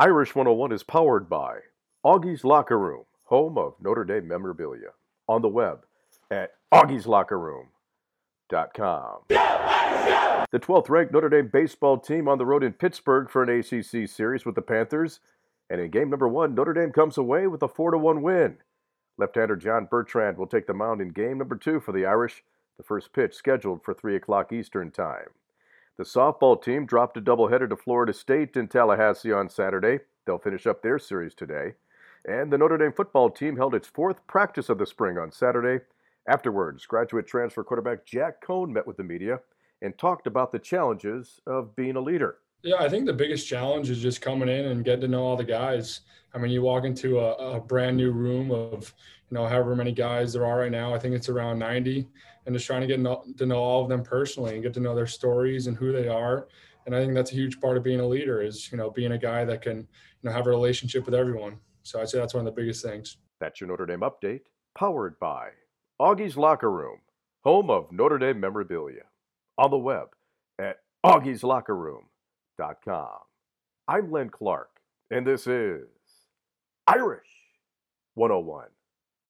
Irish 101 is powered by Augie's Locker Room, home of Notre Dame memorabilia. On the web at augieslockerroom.com. The 12th ranked Notre Dame baseball team on the road in Pittsburgh for an ACC series with the Panthers. And in game number one, Notre Dame comes away with a 4 1 win. Left hander John Bertrand will take the mound in game number two for the Irish, the first pitch scheduled for 3 o'clock Eastern Time. The softball team dropped a doubleheader to Florida State in Tallahassee on Saturday. They'll finish up their series today. And the Notre Dame football team held its fourth practice of the spring on Saturday. Afterwards, graduate transfer quarterback Jack Coan met with the media and talked about the challenges of being a leader. Yeah, I think the biggest challenge is just coming in and getting to know all the guys. I mean, you walk into a, a brand new room of, you know, however many guys there are right now. I think it's around 90 and just trying to get to know all of them personally and get to know their stories and who they are. And I think that's a huge part of being a leader is, you know, being a guy that can, you know, have a relationship with everyone. So I'd say that's one of the biggest things. That's your Notre Dame update, powered by Augie's Locker Room, home of Notre Dame memorabilia. On the web at I'm Len Clark, and this is Irish 101.